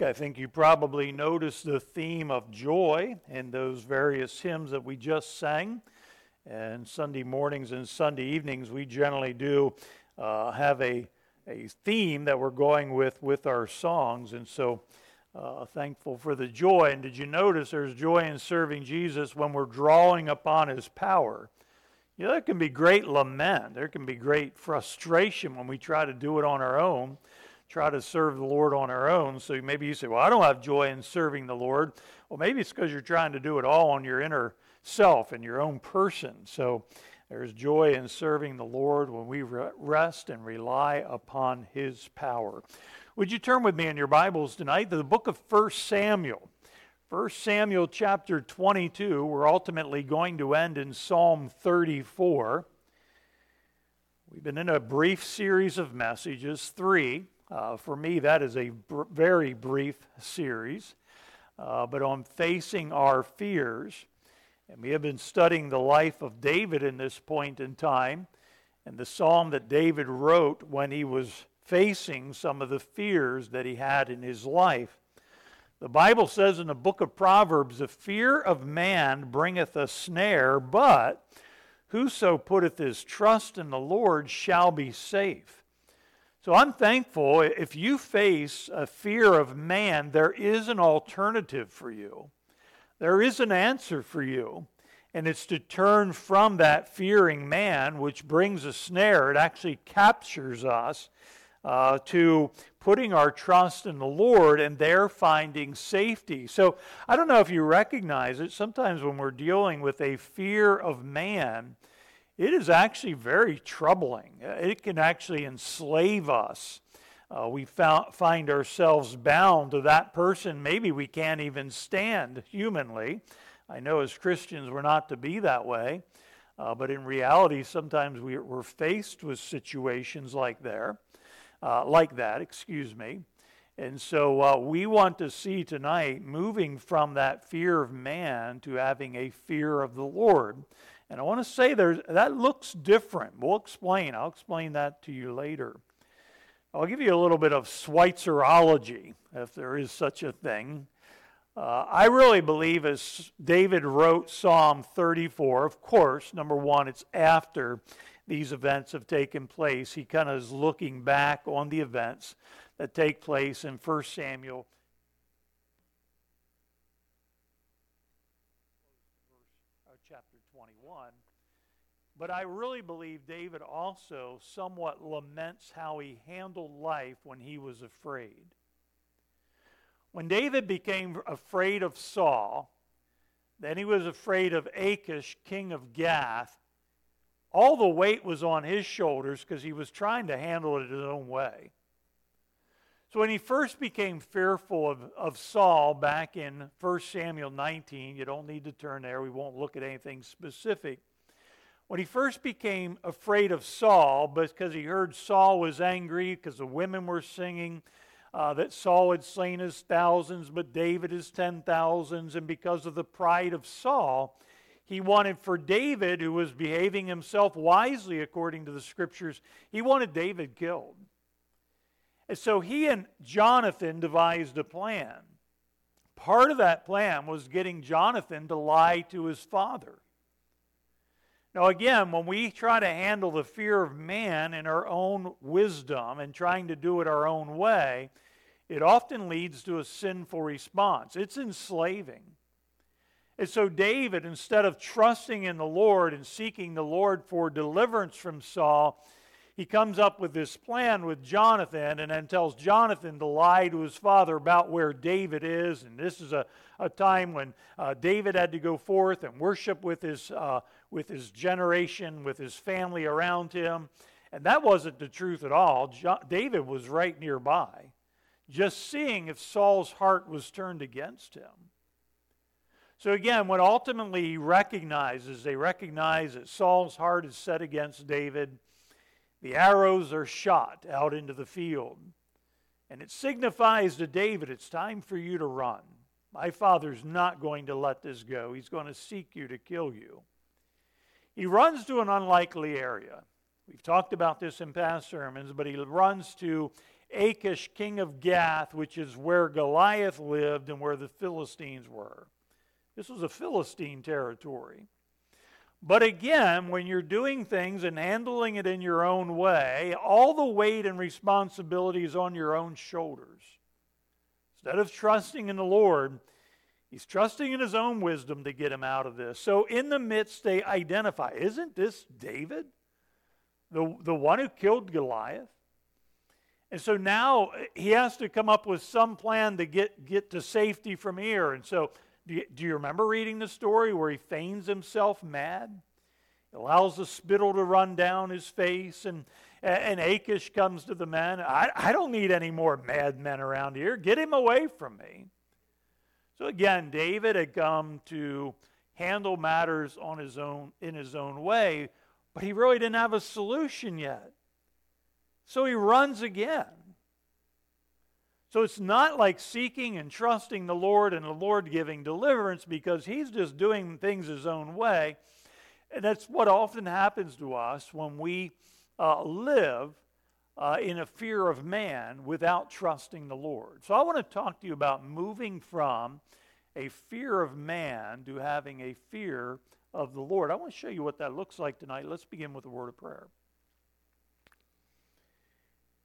I think you probably noticed the theme of joy in those various hymns that we just sang. And Sunday mornings and Sunday evenings, we generally do uh, have a, a theme that we're going with with our songs. And so, uh, thankful for the joy. And did you notice there's joy in serving Jesus when we're drawing upon his power? You know, there can be great lament, there can be great frustration when we try to do it on our own try to serve the Lord on our own. So maybe you say, Well, I don't have joy in serving the Lord. Well, maybe it's because you're trying to do it all on your inner self and your own person. So there's joy in serving the Lord when we rest and rely upon His power. Would you turn with me in your Bibles tonight to the book of 1 Samuel? 1 Samuel chapter 22. We're ultimately going to end in Psalm 34. We've been in a brief series of messages, three. Uh, for me, that is a br- very brief series, uh, but on facing our fears. And we have been studying the life of David in this point in time, and the psalm that David wrote when he was facing some of the fears that he had in his life. The Bible says in the book of Proverbs, The fear of man bringeth a snare, but whoso putteth his trust in the Lord shall be safe. So I'm thankful if you face a fear of man, there is an alternative for you. There is an answer for you. And it's to turn from that fearing man, which brings a snare. It actually captures us uh, to putting our trust in the Lord and there finding safety. So I don't know if you recognize it. Sometimes when we're dealing with a fear of man, it is actually very troubling. Uh, it can actually enslave us. Uh, we found, find ourselves bound to that person. Maybe we can't even stand humanly. I know as Christians we're not to be that way. Uh, but in reality, sometimes we, are faced with situations like there, uh, like that. Excuse me. And so uh, we want to see tonight moving from that fear of man to having a fear of the Lord. And I want to say there, that looks different. We'll explain. I'll explain that to you later. I'll give you a little bit of Sweitzerology, if there is such a thing. Uh, I really believe as David wrote Psalm 34, of course, number one, it's after these events have taken place. He kind of is looking back on the events that take place in 1 Samuel But I really believe David also somewhat laments how he handled life when he was afraid. When David became afraid of Saul, then he was afraid of Achish, king of Gath. All the weight was on his shoulders because he was trying to handle it his own way. So when he first became fearful of, of Saul back in 1 Samuel 19, you don't need to turn there, we won't look at anything specific. When he first became afraid of Saul, because he heard Saul was angry because the women were singing uh, that Saul had slain his thousands, but David his ten thousands, and because of the pride of Saul, he wanted for David, who was behaving himself wisely according to the scriptures, he wanted David killed. And so he and Jonathan devised a plan. Part of that plan was getting Jonathan to lie to his father. Now, again, when we try to handle the fear of man in our own wisdom and trying to do it our own way, it often leads to a sinful response. It's enslaving. And so, David, instead of trusting in the Lord and seeking the Lord for deliverance from Saul, he comes up with this plan with Jonathan and then tells Jonathan to lie to his father about where David is. And this is a, a time when uh, David had to go forth and worship with his, uh, with his generation, with his family around him. And that wasn't the truth at all. David was right nearby, just seeing if Saul's heart was turned against him. So again, what ultimately he recognizes, they recognize that Saul's heart is set against David the arrows are shot out into the field. And it signifies to David, it's time for you to run. My father's not going to let this go. He's going to seek you to kill you. He runs to an unlikely area. We've talked about this in past sermons, but he runs to Achish, king of Gath, which is where Goliath lived and where the Philistines were. This was a Philistine territory. But again, when you're doing things and handling it in your own way, all the weight and responsibility is on your own shoulders. Instead of trusting in the Lord, he's trusting in his own wisdom to get him out of this. So, in the midst, they identify isn't this David? The, the one who killed Goliath? And so now eh, he has to come up with some plan to get, get to safety from here. And so do you, do you remember reading the story where he feigns himself mad? Allows the spittle to run down his face, and, eh, and Achish comes to the men. I, I don't need any more mad men around here. Get him away from me. So again, David had come to handle matters on his own in his own way, but he really didn't have a solution yet. So he runs again. So it's not like seeking and trusting the Lord and the Lord giving deliverance because he's just doing things his own way. And that's what often happens to us when we uh, live uh, in a fear of man without trusting the Lord. So I want to talk to you about moving from a fear of man to having a fear of the Lord. I want to show you what that looks like tonight. Let's begin with a word of prayer.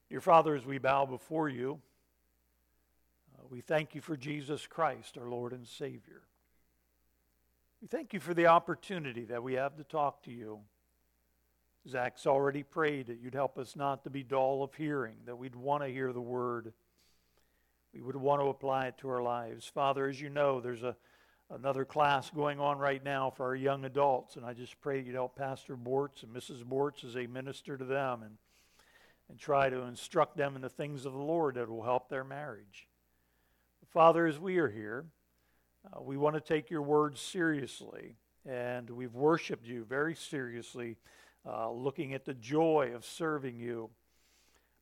Dear Father, as we bow before you, we thank you for Jesus Christ, our Lord and Savior. We thank you for the opportunity that we have to talk to you. Zach's already prayed that you'd help us not to be dull of hearing, that we'd want to hear the word. We would want to apply it to our lives. Father, as you know, there's a, another class going on right now for our young adults, and I just pray you'd help Pastor Bortz and Mrs. Bortz as they minister to them and, and try to instruct them in the things of the Lord that will help their marriage. Father, as we are here, uh, we want to take your words seriously, and we've worshiped you very seriously, uh, looking at the joy of serving you.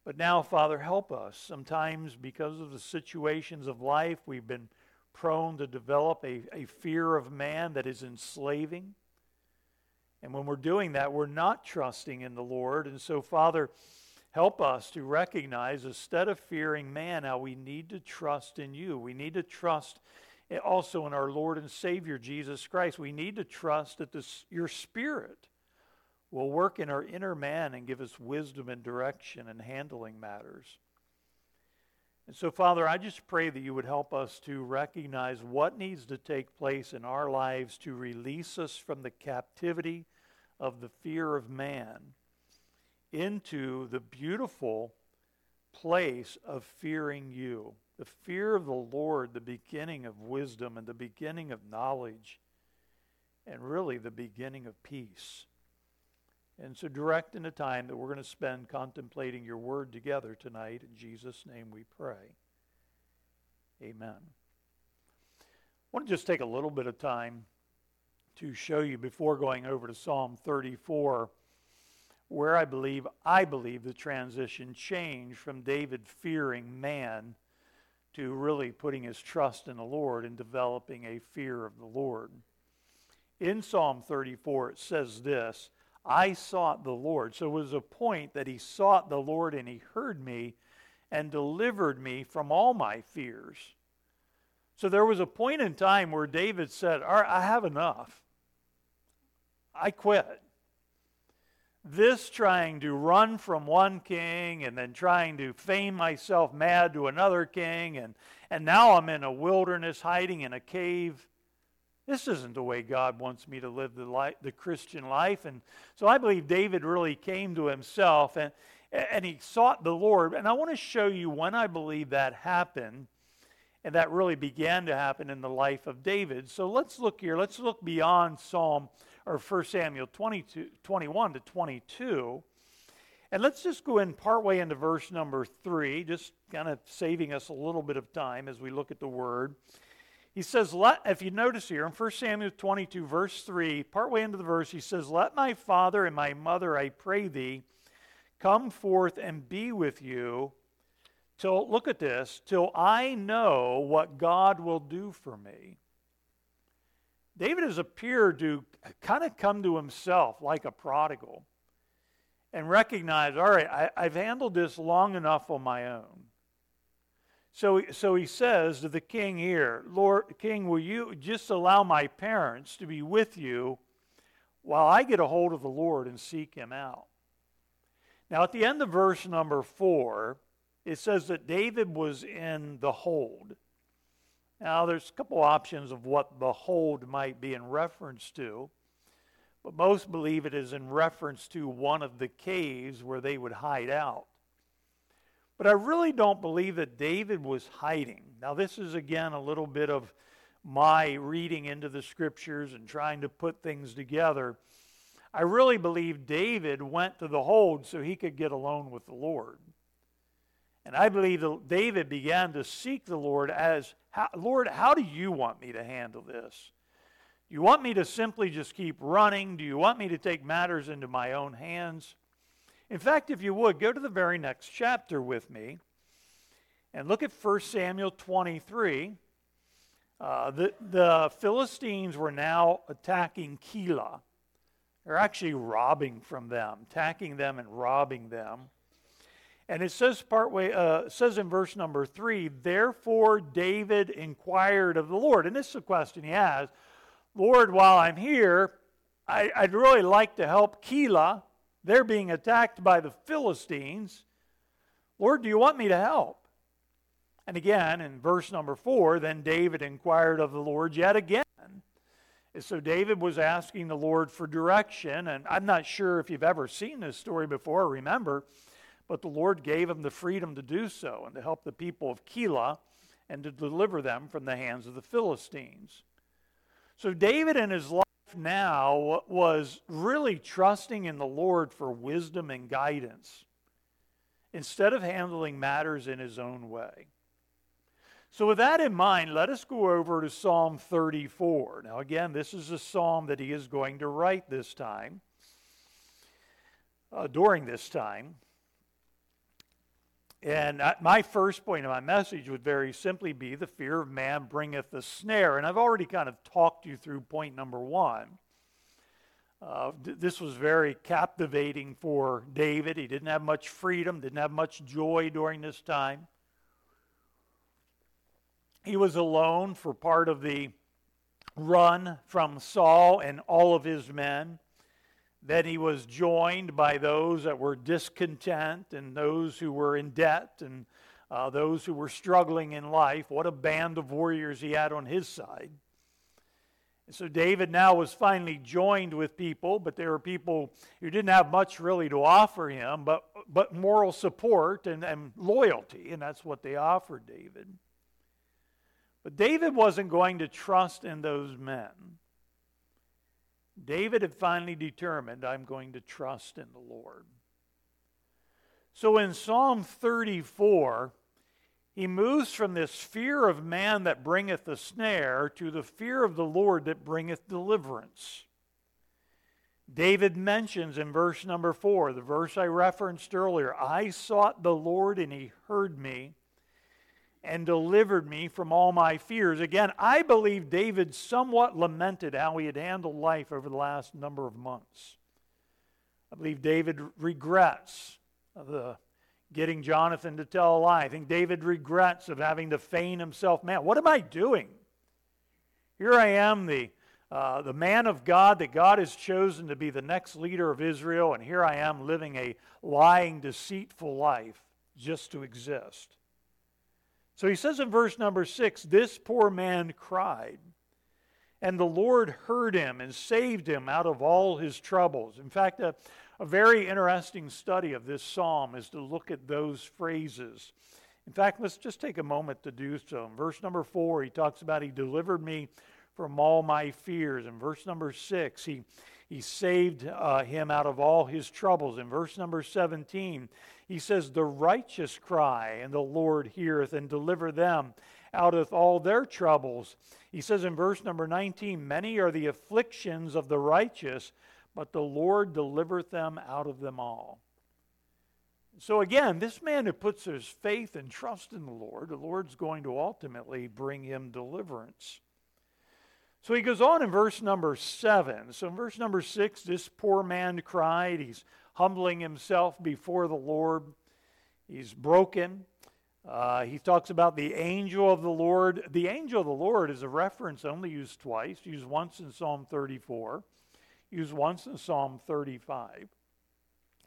But now, Father, help us. Sometimes, because of the situations of life, we've been prone to develop a, a fear of man that is enslaving. And when we're doing that, we're not trusting in the Lord. And so, Father, Help us to recognize, instead of fearing man, how we need to trust in you. We need to trust also in our Lord and Savior, Jesus Christ. We need to trust that this, your Spirit will work in our inner man and give us wisdom and direction in handling matters. And so, Father, I just pray that you would help us to recognize what needs to take place in our lives to release us from the captivity of the fear of man into the beautiful place of fearing you. The fear of the Lord, the beginning of wisdom and the beginning of knowledge, and really the beginning of peace. And so, direct in the time that we're going to spend contemplating your word together tonight. In Jesus' name we pray. Amen. I want to just take a little bit of time to show you before going over to Psalm 34 where I believe I believe the transition changed from David fearing man to really putting his trust in the Lord and developing a fear of the Lord. In Psalm 34 it says this, I sought the Lord. So it was a point that he sought the Lord and he heard me and delivered me from all my fears. So there was a point in time where David said, All right, I have enough. I quit this trying to run from one king and then trying to feign myself mad to another king and, and now I'm in a wilderness hiding in a cave. This isn't the way God wants me to live the, life, the Christian life. And so I believe David really came to himself and, and he sought the Lord. And I want to show you when I believe that happened and that really began to happen in the life of David. So let's look here. Let's look beyond Psalm or 1 Samuel 22, 21 to 22. And let's just go in partway into verse number 3, just kind of saving us a little bit of time as we look at the word. He says, let, if you notice here in 1 Samuel 22, verse 3, partway into the verse, he says, Let my father and my mother, I pray thee, come forth and be with you till, look at this, till I know what God will do for me. David has appeared to kind of come to himself like a prodigal. and recognize, all right, I, I've handled this long enough on my own. So, so he says to the king here, Lord, King, will you just allow my parents to be with you while I get a hold of the Lord and seek him out? Now, at the end of verse number four, it says that David was in the hold. Now, there's a couple options of what the hold might be in reference to, but most believe it is in reference to one of the caves where they would hide out. But I really don't believe that David was hiding. Now, this is again a little bit of my reading into the scriptures and trying to put things together. I really believe David went to the hold so he could get alone with the Lord. And I believe that David began to seek the Lord as, Lord, how do you want me to handle this? Do you want me to simply just keep running? Do you want me to take matters into my own hands? In fact, if you would, go to the very next chapter with me and look at 1 Samuel 23. Uh, the, the Philistines were now attacking Keilah. They're actually robbing from them, attacking them and robbing them. And it says partway, uh, says in verse number three, therefore David inquired of the Lord. And this is a question he has Lord, while I'm here, I, would really like to help Keilah. They're being attacked by the Philistines. Lord, do you want me to help? And again, in verse number four, then David inquired of the Lord yet again. And so David was asking the Lord for direction. And I'm not sure if you've ever seen this story before or remember, but the Lord gave him the freedom to do so and to help the people of Keilah and to deliver them from the hands of the Philistines. So David in his life now was really trusting in the Lord for wisdom and guidance instead of handling matters in his own way. So, with that in mind, let us go over to Psalm 34. Now, again, this is a psalm that he is going to write this time, uh, during this time. And my first point of my message would very simply be the fear of man bringeth a snare. And I've already kind of talked you through point number one. Uh, this was very captivating for David. He didn't have much freedom, didn't have much joy during this time. He was alone for part of the run from Saul and all of his men. Then he was joined by those that were discontent and those who were in debt and uh, those who were struggling in life. What a band of warriors he had on his side. And so David now was finally joined with people, but there were people who didn't have much really to offer him, but, but moral support and, and loyalty, and that's what they offered David. But David wasn't going to trust in those men. David had finally determined, I'm going to trust in the Lord. So in Psalm 34, he moves from this fear of man that bringeth a snare to the fear of the Lord that bringeth deliverance. David mentions in verse number 4, the verse I referenced earlier, I sought the Lord and he heard me and delivered me from all my fears. Again, I believe David somewhat lamented how he had handled life over the last number of months. I believe David regrets the getting Jonathan to tell a lie. I think David regrets of having to feign himself man. What am I doing? Here I am, the uh, the man of God that God has chosen to be the next leader of Israel, and here I am living a lying, deceitful life just to exist. So he says in verse number six, This poor man cried, and the Lord heard him and saved him out of all his troubles. In fact, a, a very interesting study of this psalm is to look at those phrases. In fact, let's just take a moment to do so. In verse number four, he talks about, He delivered me from all my fears. In verse number six, he, he saved uh, him out of all his troubles. In verse number 17, he says, The righteous cry, and the Lord heareth and deliver them out of all their troubles. He says in verse number 19, Many are the afflictions of the righteous, but the Lord delivereth them out of them all. So again, this man who puts his faith and trust in the Lord, the Lord's going to ultimately bring him deliverance. So he goes on in verse number seven. So in verse number six, this poor man cried. He's humbling himself before the Lord. He's broken. Uh, he talks about the angel of the Lord. The angel of the Lord is a reference only used twice, used once in Psalm 34, used once in Psalm 35.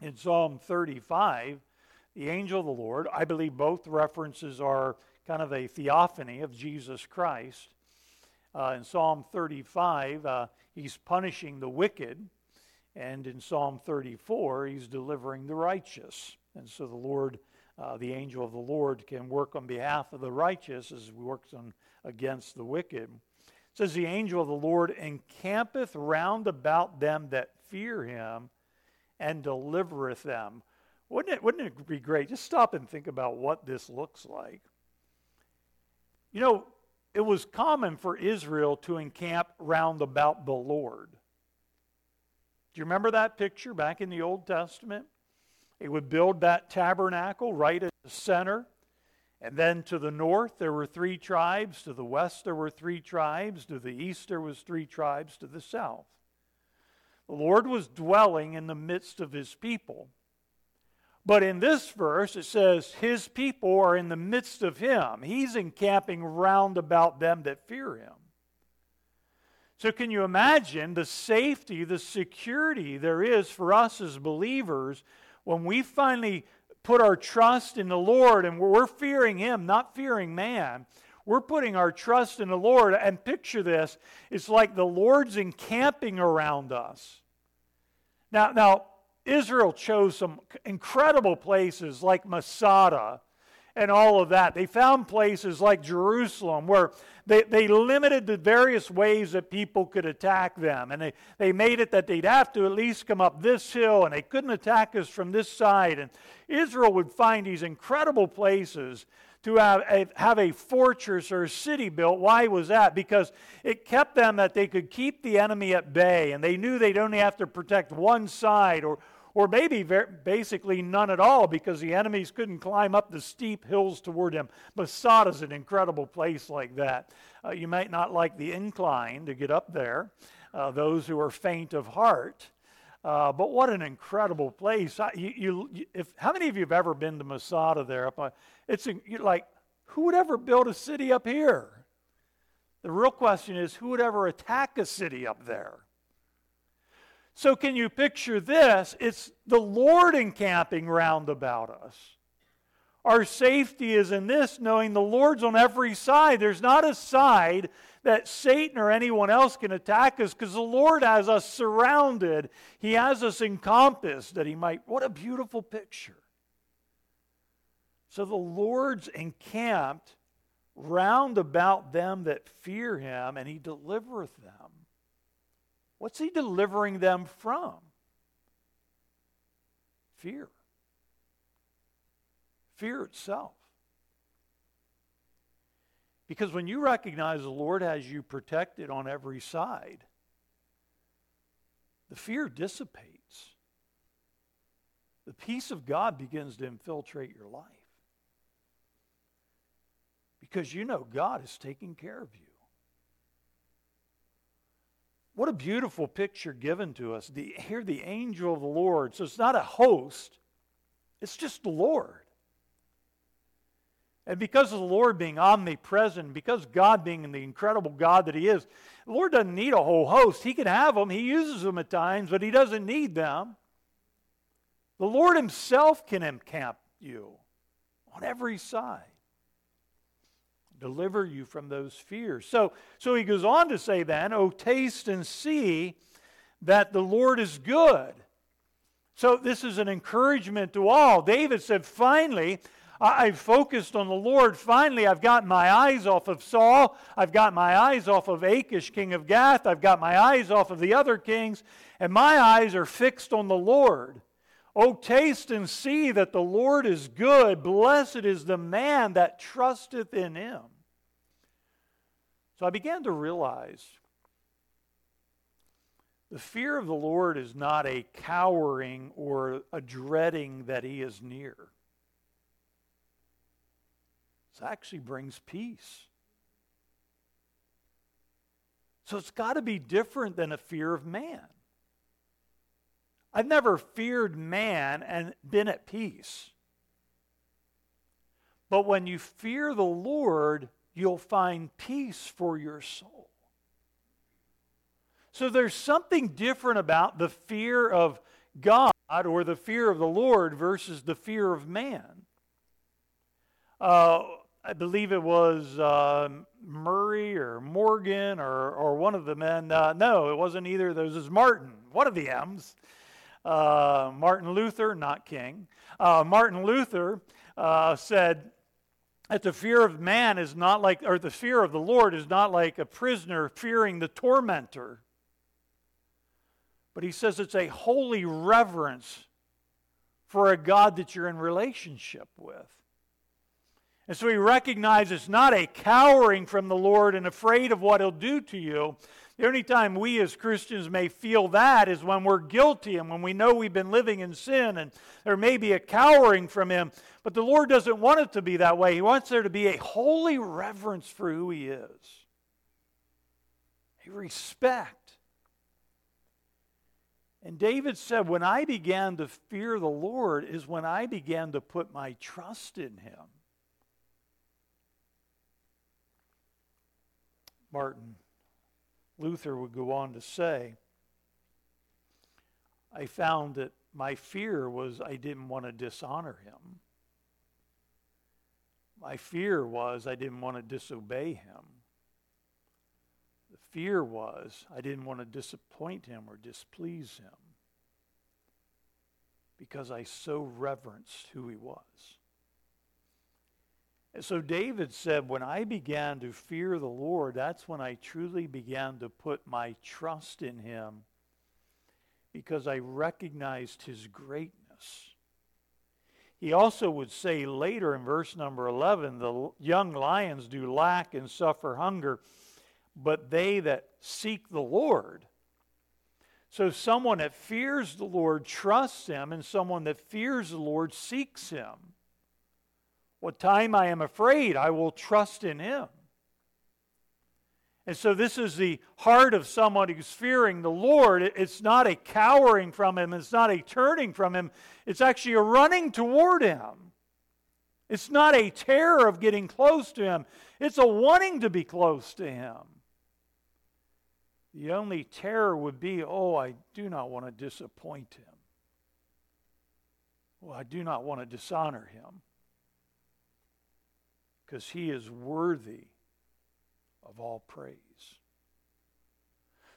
In Psalm 35, the angel of the Lord, I believe both references are kind of a theophany of Jesus Christ. Uh, in Psalm 35, uh, he's punishing the wicked, and in Psalm 34, he's delivering the righteous. And so the Lord, uh, the angel of the Lord, can work on behalf of the righteous as he works on against the wicked. It says, The angel of the Lord encampeth round about them that fear him and delivereth them. Wouldn't it, wouldn't it be great? Just stop and think about what this looks like. You know, it was common for Israel to encamp round about the Lord. Do you remember that picture back in the Old Testament? It would build that tabernacle right at the center. And then to the north, there were three tribes. To the west, there were three tribes. To the east, there was three tribes. To the south. The Lord was dwelling in the midst of his people. But in this verse, it says, His people are in the midst of him. He's encamping round about them that fear him. So, can you imagine the safety, the security there is for us as believers when we finally put our trust in the Lord and we're fearing Him, not fearing man? We're putting our trust in the Lord. And picture this it's like the Lord's encamping around us. Now, now Israel chose some incredible places like Masada and all of that. They found places like Jerusalem where they, they limited the various ways that people could attack them. And they, they made it that they'd have to at least come up this hill and they couldn't attack us from this side. And Israel would find these incredible places to have a, have a fortress or a city built. Why was that? Because it kept them that they could keep the enemy at bay, and they knew they'd only have to protect one side or, or maybe basically none at all because the enemies couldn't climb up the steep hills toward them. Masada's an incredible place like that. Uh, you might not like the incline to get up there, uh, those who are faint of heart. Uh, but what an incredible place! I, you, you, if, how many of you have ever been to Masada there? Up, it's like, who would ever build a city up here? The real question is, who would ever attack a city up there? So, can you picture this? It's the Lord encamping round about us. Our safety is in this, knowing the Lord's on every side. There's not a side that Satan or anyone else can attack us because the Lord has us surrounded. He has us encompassed that He might. What a beautiful picture. So the Lord's encamped round about them that fear Him, and He delivereth them. What's He delivering them from? Fear. Fear itself. Because when you recognize the Lord has you protected on every side, the fear dissipates. The peace of God begins to infiltrate your life. Because you know God is taking care of you. What a beautiful picture given to us. The, here, the angel of the Lord. So it's not a host, it's just the Lord. And because of the Lord being omnipresent, because God being the incredible God that He is, the Lord doesn't need a whole host. He can have them, He uses them at times, but He doesn't need them. The Lord Himself can encamp you on every side, deliver you from those fears. So, so He goes on to say, then, Oh, taste and see that the Lord is good. So, this is an encouragement to all. David said, Finally, I've focused on the Lord. Finally, I've got my eyes off of Saul. I've got my eyes off of Achish, king of Gath. I've got my eyes off of the other kings, and my eyes are fixed on the Lord. Oh, taste and see that the Lord is good. Blessed is the man that trusteth in him. So I began to realize the fear of the Lord is not a cowering or a dreading that he is near. This actually brings peace. So it's got to be different than a fear of man. I've never feared man and been at peace. But when you fear the Lord, you'll find peace for your soul. So there's something different about the fear of God or the fear of the Lord versus the fear of man. Uh, I believe it was uh, Murray or Morgan or, or one of the men. Uh, no, it wasn't either of those. It was Martin, one of the M's. Uh, Martin Luther, not King. Uh, Martin Luther uh, said that the fear of man is not like, or the fear of the Lord is not like a prisoner fearing the tormentor. But he says it's a holy reverence for a God that you're in relationship with. And so he recognizes not a cowering from the Lord and afraid of what he'll do to you. The only time we as Christians may feel that is when we're guilty and when we know we've been living in sin and there may be a cowering from him. But the Lord doesn't want it to be that way. He wants there to be a holy reverence for who he is, a respect. And David said, When I began to fear the Lord, is when I began to put my trust in him. Martin Luther would go on to say, I found that my fear was I didn't want to dishonor him. My fear was I didn't want to disobey him. The fear was I didn't want to disappoint him or displease him because I so reverenced who he was. And so David said, When I began to fear the Lord, that's when I truly began to put my trust in him because I recognized his greatness. He also would say later in verse number 11 the young lions do lack and suffer hunger, but they that seek the Lord. So, someone that fears the Lord trusts him, and someone that fears the Lord seeks him. What time I am afraid, I will trust in him. And so, this is the heart of someone who's fearing the Lord. It's not a cowering from him, it's not a turning from him, it's actually a running toward him. It's not a terror of getting close to him, it's a wanting to be close to him. The only terror would be, oh, I do not want to disappoint him. Well, I do not want to dishonor him because he is worthy of all praise.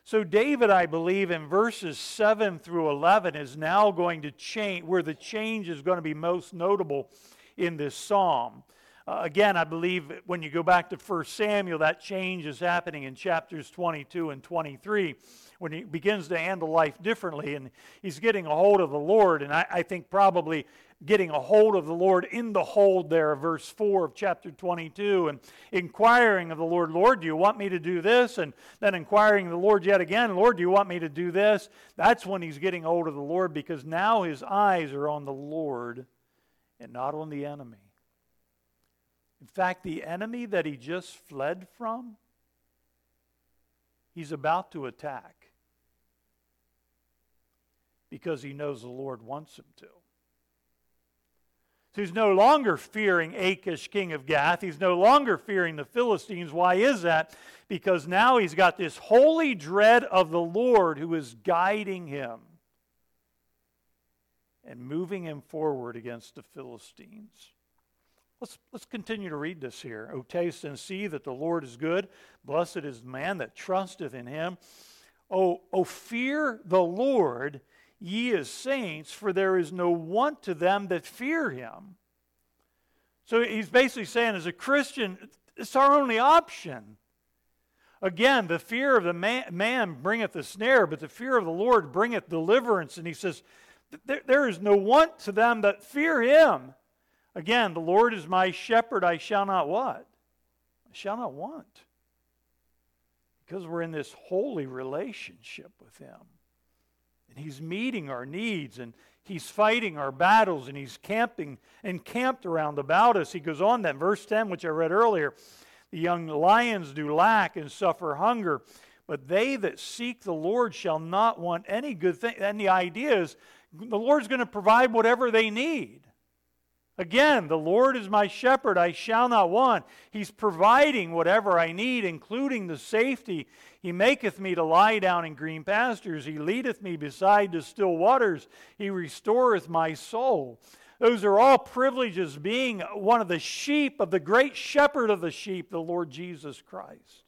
So, David, I believe, in verses 7 through 11, is now going to change, where the change is going to be most notable in this psalm. Uh, again, I believe when you go back to 1 Samuel, that change is happening in chapters 22 and 23 when he begins to handle life differently and he's getting a hold of the Lord. And I, I think probably getting a hold of the Lord in the hold there, verse 4 of chapter 22, and inquiring of the Lord, Lord, do you want me to do this? And then inquiring the Lord yet again, Lord, do you want me to do this? That's when he's getting hold of the Lord because now his eyes are on the Lord and not on the enemy. In fact, the enemy that he just fled from, he's about to attack because he knows the Lord wants him to. So he's no longer fearing Achish, king of Gath. He's no longer fearing the Philistines. Why is that? Because now he's got this holy dread of the Lord who is guiding him and moving him forward against the Philistines. Let's, let's continue to read this here. O taste and see that the Lord is good. Blessed is the man that trusteth in him. O, o fear the Lord ye as saints, for there is no want to them that fear him. So he's basically saying, as a Christian, it's our only option. Again, the fear of the man, man bringeth a snare, but the fear of the Lord bringeth deliverance. And he says, there, there is no want to them that fear him. Again, the Lord is my shepherd, I shall not what? I shall not want. Because we're in this holy relationship with him. And He's meeting our needs and He's fighting our battles and He's camping and camped around about us. He goes on then, verse 10, which I read earlier. The young lions do lack and suffer hunger, But they that seek the Lord shall not want any good thing. And the idea is the Lord's going to provide whatever they need. Again, the Lord is my shepherd, I shall not want. He's providing whatever I need, including the safety. He maketh me to lie down in green pastures. He leadeth me beside the still waters. He restoreth my soul. Those are all privileges being one of the sheep of the great shepherd of the sheep, the Lord Jesus Christ.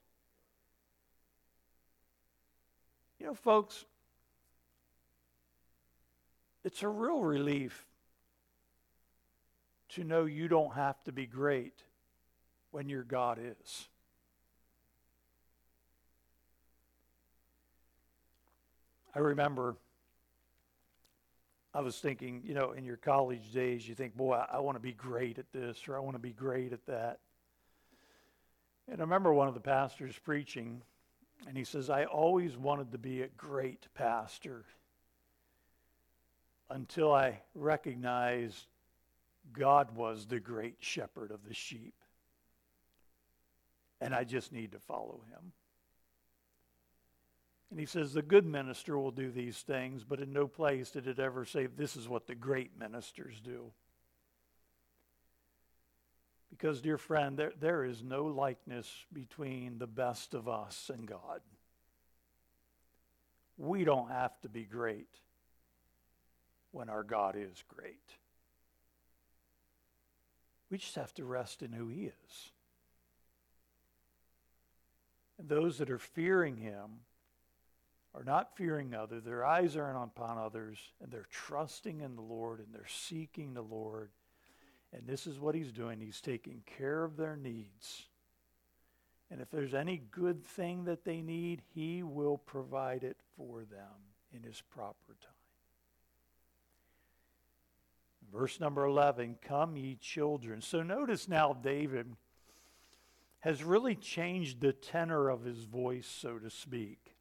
You know, folks, it's a real relief to know you don't have to be great when your God is. I remember I was thinking, you know, in your college days, you think, boy, I, I want to be great at this or I want to be great at that. And I remember one of the pastors preaching, and he says, I always wanted to be a great pastor until I recognized God was the great shepherd of the sheep. And I just need to follow him. And he says, The good minister will do these things, but in no place did it ever say, This is what the great ministers do. Because, dear friend, there, there is no likeness between the best of us and God. We don't have to be great when our God is great. We just have to rest in who He is. And those that are fearing Him are not fearing others. Their eyes aren't upon others, and they're trusting in the Lord and they're seeking the Lord. And this is what He's doing. He's taking care of their needs. And if there's any good thing that they need, He will provide it for them in His proper time. Verse number 11 Come, ye children. So notice now, David has really changed the tenor of his voice, so to speak.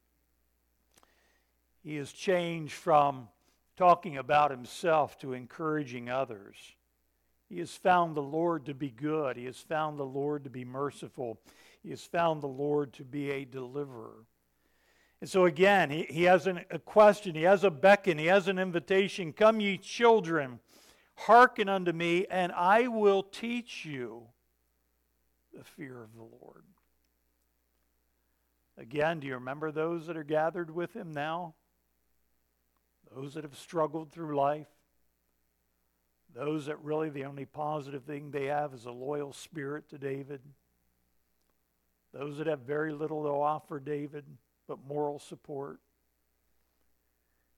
He has changed from talking about himself to encouraging others. He has found the Lord to be good. He has found the Lord to be merciful. He has found the Lord to be a deliverer. And so again, he, he has an, a question, he has a beckon, he has an invitation. Come, ye children. Hearken unto me, and I will teach you the fear of the Lord. Again, do you remember those that are gathered with him now? Those that have struggled through life? Those that really the only positive thing they have is a loyal spirit to David? Those that have very little to offer David but moral support?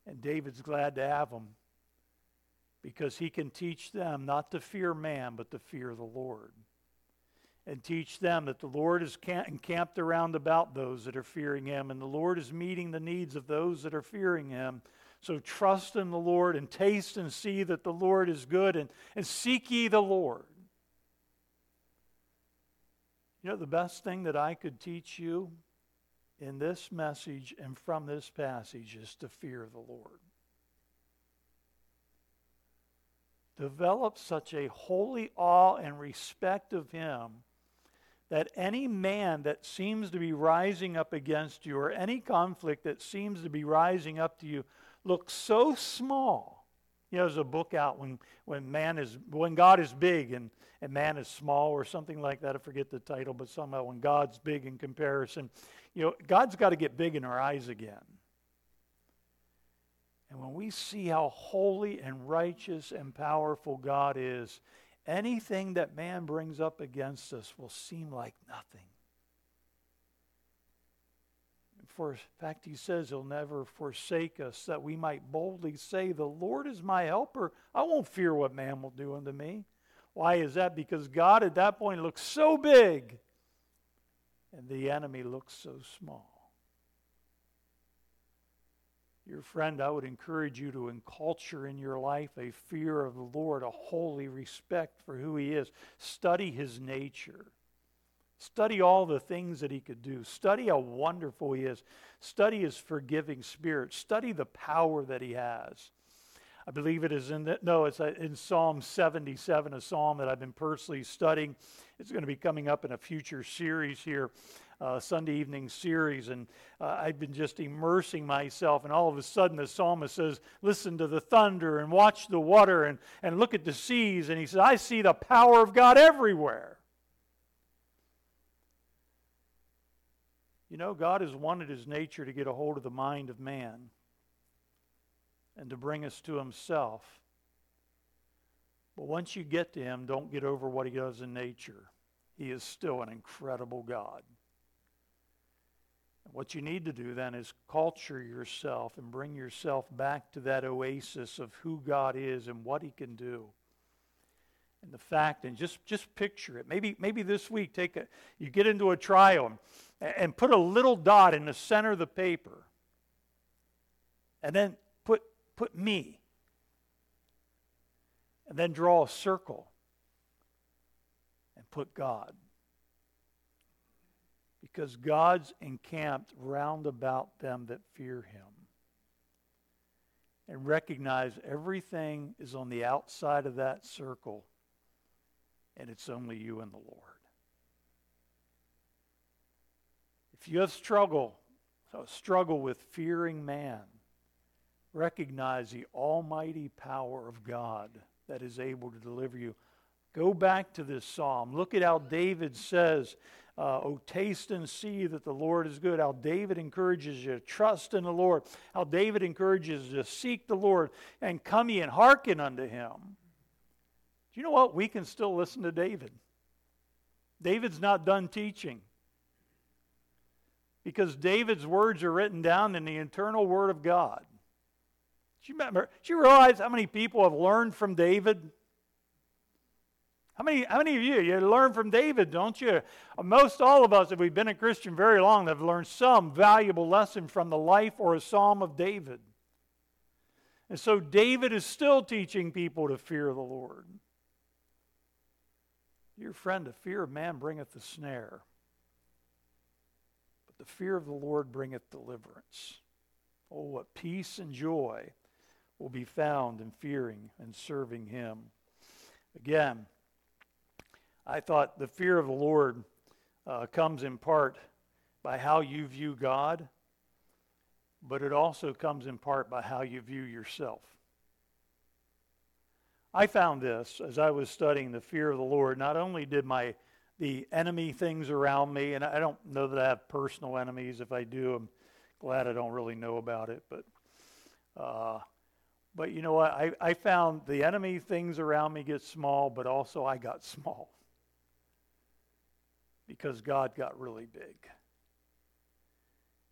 And David's glad to have them because he can teach them not to fear man, but to fear the Lord. And teach them that the Lord is encamped around about those that are fearing him, and the Lord is meeting the needs of those that are fearing him. So trust in the Lord and taste and see that the Lord is good, and, and seek ye the Lord. You know, the best thing that I could teach you in this message and from this passage is to fear the Lord. Develop such a holy awe and respect of him that any man that seems to be rising up against you or any conflict that seems to be rising up to you looks so small. You know, there's a book out when, when man is when God is big and, and man is small or something like that. I forget the title, but somehow when God's big in comparison, you know, God's got to get big in our eyes again. And when we see how holy and righteous and powerful God is, anything that man brings up against us will seem like nothing. For in fact, he says he'll never forsake us, that we might boldly say, The Lord is my helper. I won't fear what man will do unto me. Why is that? Because God at that point looks so big, and the enemy looks so small. Your friend, I would encourage you to enculture in your life a fear of the Lord, a holy respect for who He is. Study His nature. Study all the things that He could do. Study how wonderful He is. Study His forgiving spirit. Study the power that He has. I believe it is in the, no, it's uh, in Psalm 77, a psalm that I've been personally studying. It's going to be coming up in a future series here. Uh, Sunday evening series, and uh, I've been just immersing myself. And all of a sudden, the psalmist says, Listen to the thunder and watch the water and, and look at the seas. And he says, I see the power of God everywhere. You know, God has wanted his nature to get a hold of the mind of man and to bring us to himself. But once you get to him, don't get over what he does in nature. He is still an incredible God. What you need to do then is culture yourself and bring yourself back to that oasis of who God is and what he can do. And the fact, and just, just picture it. Maybe, maybe this week, take a, you get into a trial and, and put a little dot in the center of the paper. And then put, put me. And then draw a circle and put God because God's encamped round about them that fear him. And recognize everything is on the outside of that circle, and it's only you and the Lord. If you have struggle, so struggle with fearing man, recognize the almighty power of God that is able to deliver you. Go back to this psalm. Look at how David says uh, oh, taste and see that the Lord is good. How David encourages you to trust in the Lord. How David encourages you to seek the Lord and come ye and hearken unto him. Do you know what? We can still listen to David. David's not done teaching. Because David's words are written down in the eternal Word of God. Do you, remember, do you realize how many people have learned from David? How many, how many of you, you learn from David, don't you? Most all of us, if we've been a Christian very long, have learned some valuable lesson from the life or a psalm of David. And so David is still teaching people to fear the Lord. Dear friend, the fear of man bringeth the snare, but the fear of the Lord bringeth deliverance. Oh, what peace and joy will be found in fearing and serving him. Again, I thought the fear of the Lord uh, comes in part by how you view God, but it also comes in part by how you view yourself. I found this as I was studying the fear of the Lord. Not only did my the enemy things around me, and I don't know that I have personal enemies. If I do, I'm glad I don't really know about it. But uh, but you know what? I, I found the enemy things around me get small, but also I got small because God got really big.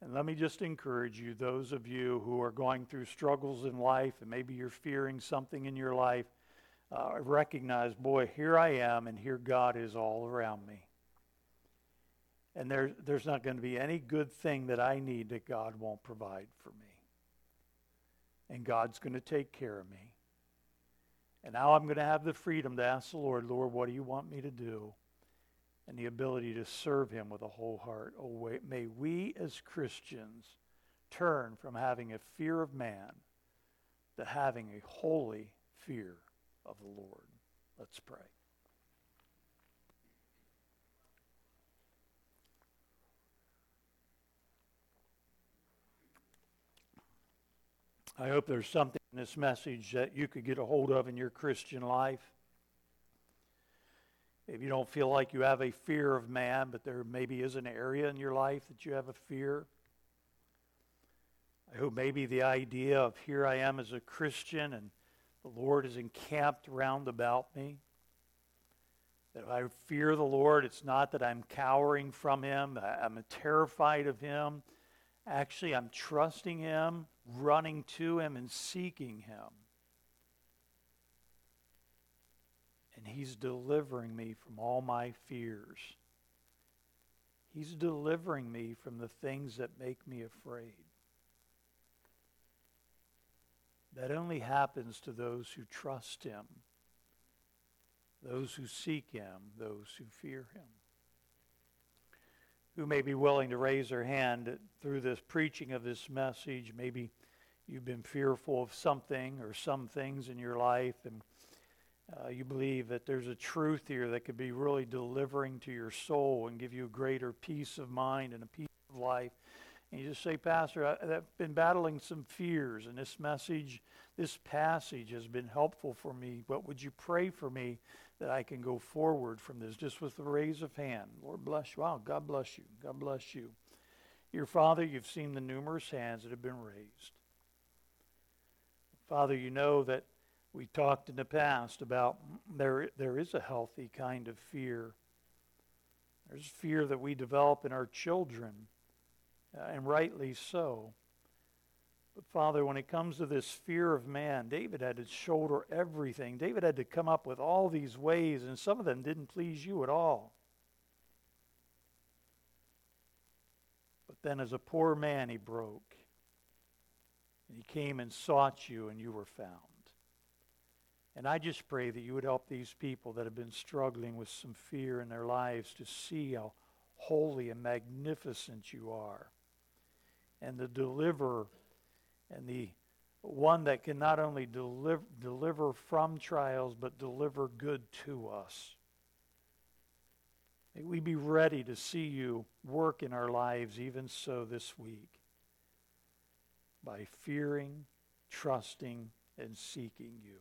And let me just encourage you, those of you who are going through struggles in life and maybe you're fearing something in your life, uh, recognize, boy, here I am and here God is all around me. And there, there's not going to be any good thing that I need that God won't provide for me. And God's going to take care of me. And now I'm going to have the freedom to ask the Lord, Lord, what do you want me to do? And the ability to serve Him with a whole heart. Oh, may we as Christians turn from having a fear of man to having a holy fear of the Lord. Let's pray. I hope there's something in this message that you could get a hold of in your Christian life. If you don't feel like you have a fear of man, but there maybe is an area in your life that you have a fear. I hope maybe the idea of here I am as a Christian and the Lord is encamped round about me. That if I fear the Lord. It's not that I'm cowering from Him, I'm terrified of Him. Actually, I'm trusting Him, running to Him, and seeking Him. And He's delivering me from all my fears. He's delivering me from the things that make me afraid. That only happens to those who trust Him, those who seek Him, those who fear Him. Who may be willing to raise their hand through this preaching of this message. Maybe you've been fearful of something or some things in your life, and uh, you believe that there's a truth here that could be really delivering to your soul and give you a greater peace of mind and a peace of life. And you just say, Pastor, I, I've been battling some fears, and this message, this passage has been helpful for me. What would you pray for me that I can go forward from this just with a raise of hand? Lord bless you. Wow, God bless you. God bless you. Your Father, you've seen the numerous hands that have been raised. Father, you know that we talked in the past about there, there is a healthy kind of fear. There's fear that we develop in our children, uh, and rightly so. But Father, when it comes to this fear of man, David had to shoulder everything. David had to come up with all these ways, and some of them didn't please you at all. But then, as a poor man, he broke. And he came and sought you, and you were found. And I just pray that you would help these people that have been struggling with some fear in their lives to see how holy and magnificent you are. And the deliverer and the one that can not only deliver, deliver from trials, but deliver good to us. May we be ready to see you work in our lives even so this week by fearing, trusting, and seeking you.